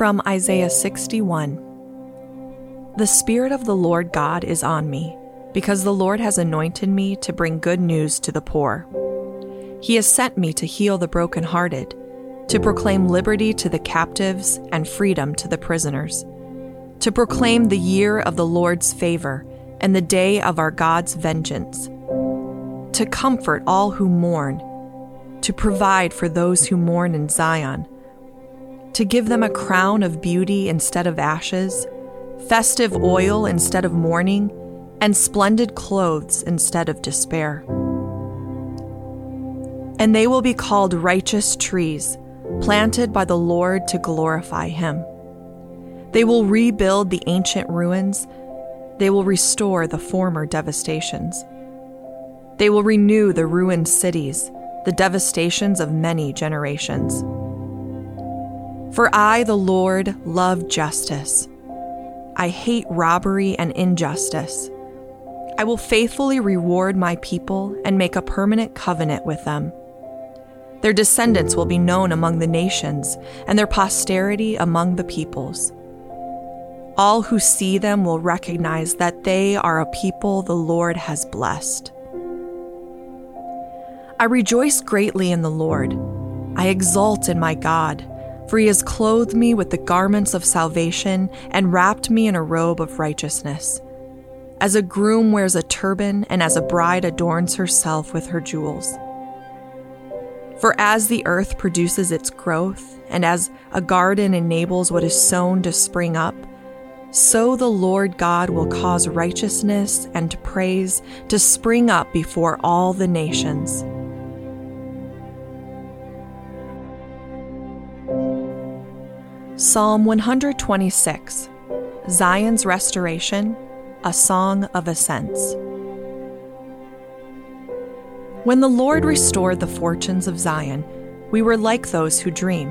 From Isaiah 61 The Spirit of the Lord God is on me, because the Lord has anointed me to bring good news to the poor. He has sent me to heal the brokenhearted, to proclaim liberty to the captives and freedom to the prisoners, to proclaim the year of the Lord's favor and the day of our God's vengeance, to comfort all who mourn, to provide for those who mourn in Zion to give them a crown of beauty instead of ashes, festive oil instead of mourning, and splendid clothes instead of despair. And they will be called righteous trees, planted by the Lord to glorify Him. They will rebuild the ancient ruins, they will restore the former devastations. They will renew the ruined cities, the devastations of many generations. For I, the Lord, love justice. I hate robbery and injustice. I will faithfully reward my people and make a permanent covenant with them. Their descendants will be known among the nations, and their posterity among the peoples. All who see them will recognize that they are a people the Lord has blessed. I rejoice greatly in the Lord. I exult in my God for he has clothed me with the garments of salvation and wrapped me in a robe of righteousness. As a groom wears a turban and as a bride adorns herself with her jewels. For as the earth produces its growth, and as a garden enables what is sown to spring up, so the Lord God will cause righteousness and praise to spring up before all the nations. Psalm 126 Zion's Restoration, a Song of Ascents. When the Lord restored the fortunes of Zion, we were like those who dream.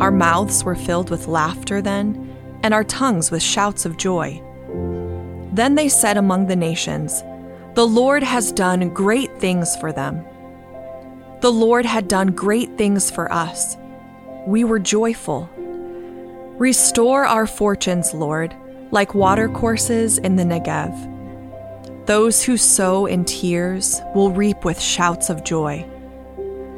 Our mouths were filled with laughter then, and our tongues with shouts of joy. Then they said among the nations, The Lord has done great things for them. The Lord had done great things for us. We were joyful Restore our fortunes, Lord, like watercourses in the Negev. Those who sow in tears will reap with shouts of joy.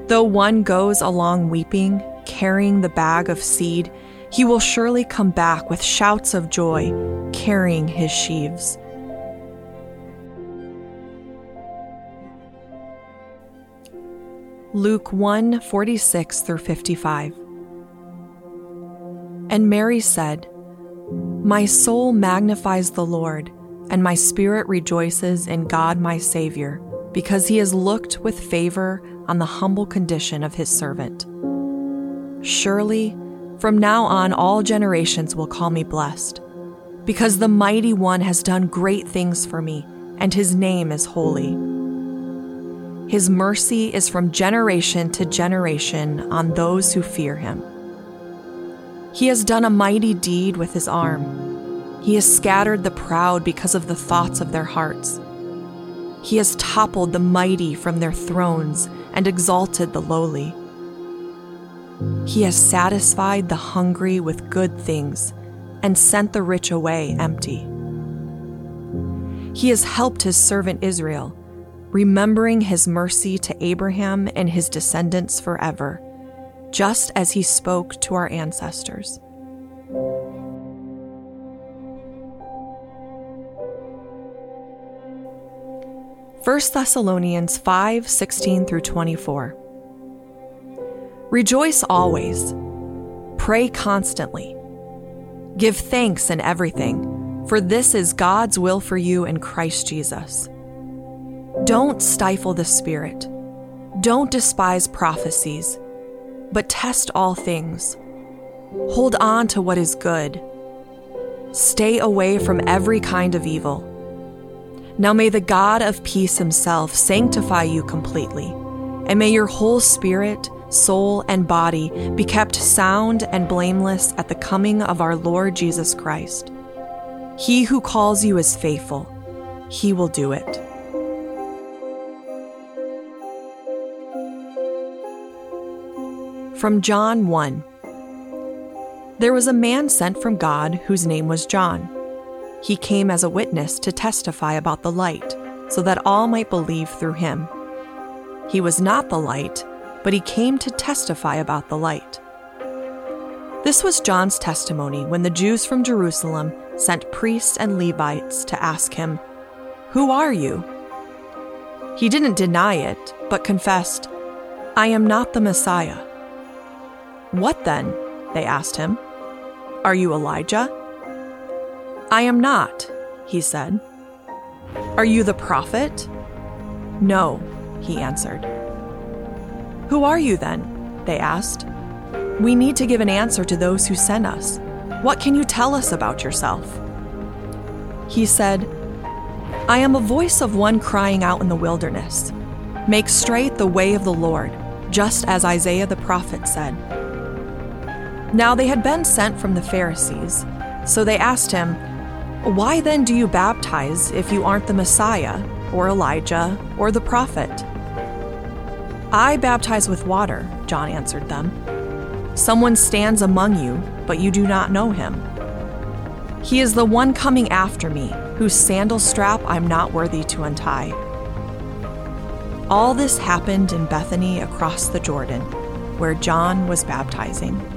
Though one goes along weeping, carrying the bag of seed, he will surely come back with shouts of joy, carrying his sheaves. Luke 1 46 through 55. And Mary said, My soul magnifies the Lord, and my spirit rejoices in God my Savior, because he has looked with favor on the humble condition of his servant. Surely, from now on, all generations will call me blessed, because the Mighty One has done great things for me, and his name is holy. His mercy is from generation to generation on those who fear him. He has done a mighty deed with his arm. He has scattered the proud because of the thoughts of their hearts. He has toppled the mighty from their thrones and exalted the lowly. He has satisfied the hungry with good things and sent the rich away empty. He has helped his servant Israel, remembering his mercy to Abraham and his descendants forever just as he spoke to our ancestors. First Thessalonians 5 16 through 24. Rejoice always, pray constantly, give thanks in everything, for this is God's will for you in Christ Jesus. Don't stifle the Spirit, don't despise prophecies but test all things. Hold on to what is good. Stay away from every kind of evil. Now may the God of peace himself sanctify you completely, and may your whole spirit, soul, and body be kept sound and blameless at the coming of our Lord Jesus Christ. He who calls you is faithful, he will do it. From John 1 There was a man sent from God whose name was John. He came as a witness to testify about the light, so that all might believe through him. He was not the light, but he came to testify about the light. This was John's testimony when the Jews from Jerusalem sent priests and Levites to ask him, Who are you? He didn't deny it, but confessed, I am not the Messiah. What then? They asked him. Are you Elijah? I am not, he said. Are you the prophet? No, he answered. Who are you then? They asked. We need to give an answer to those who sent us. What can you tell us about yourself? He said, I am a voice of one crying out in the wilderness Make straight the way of the Lord, just as Isaiah the prophet said. Now they had been sent from the Pharisees, so they asked him, Why then do you baptize if you aren't the Messiah, or Elijah, or the prophet? I baptize with water, John answered them. Someone stands among you, but you do not know him. He is the one coming after me, whose sandal strap I'm not worthy to untie. All this happened in Bethany across the Jordan, where John was baptizing.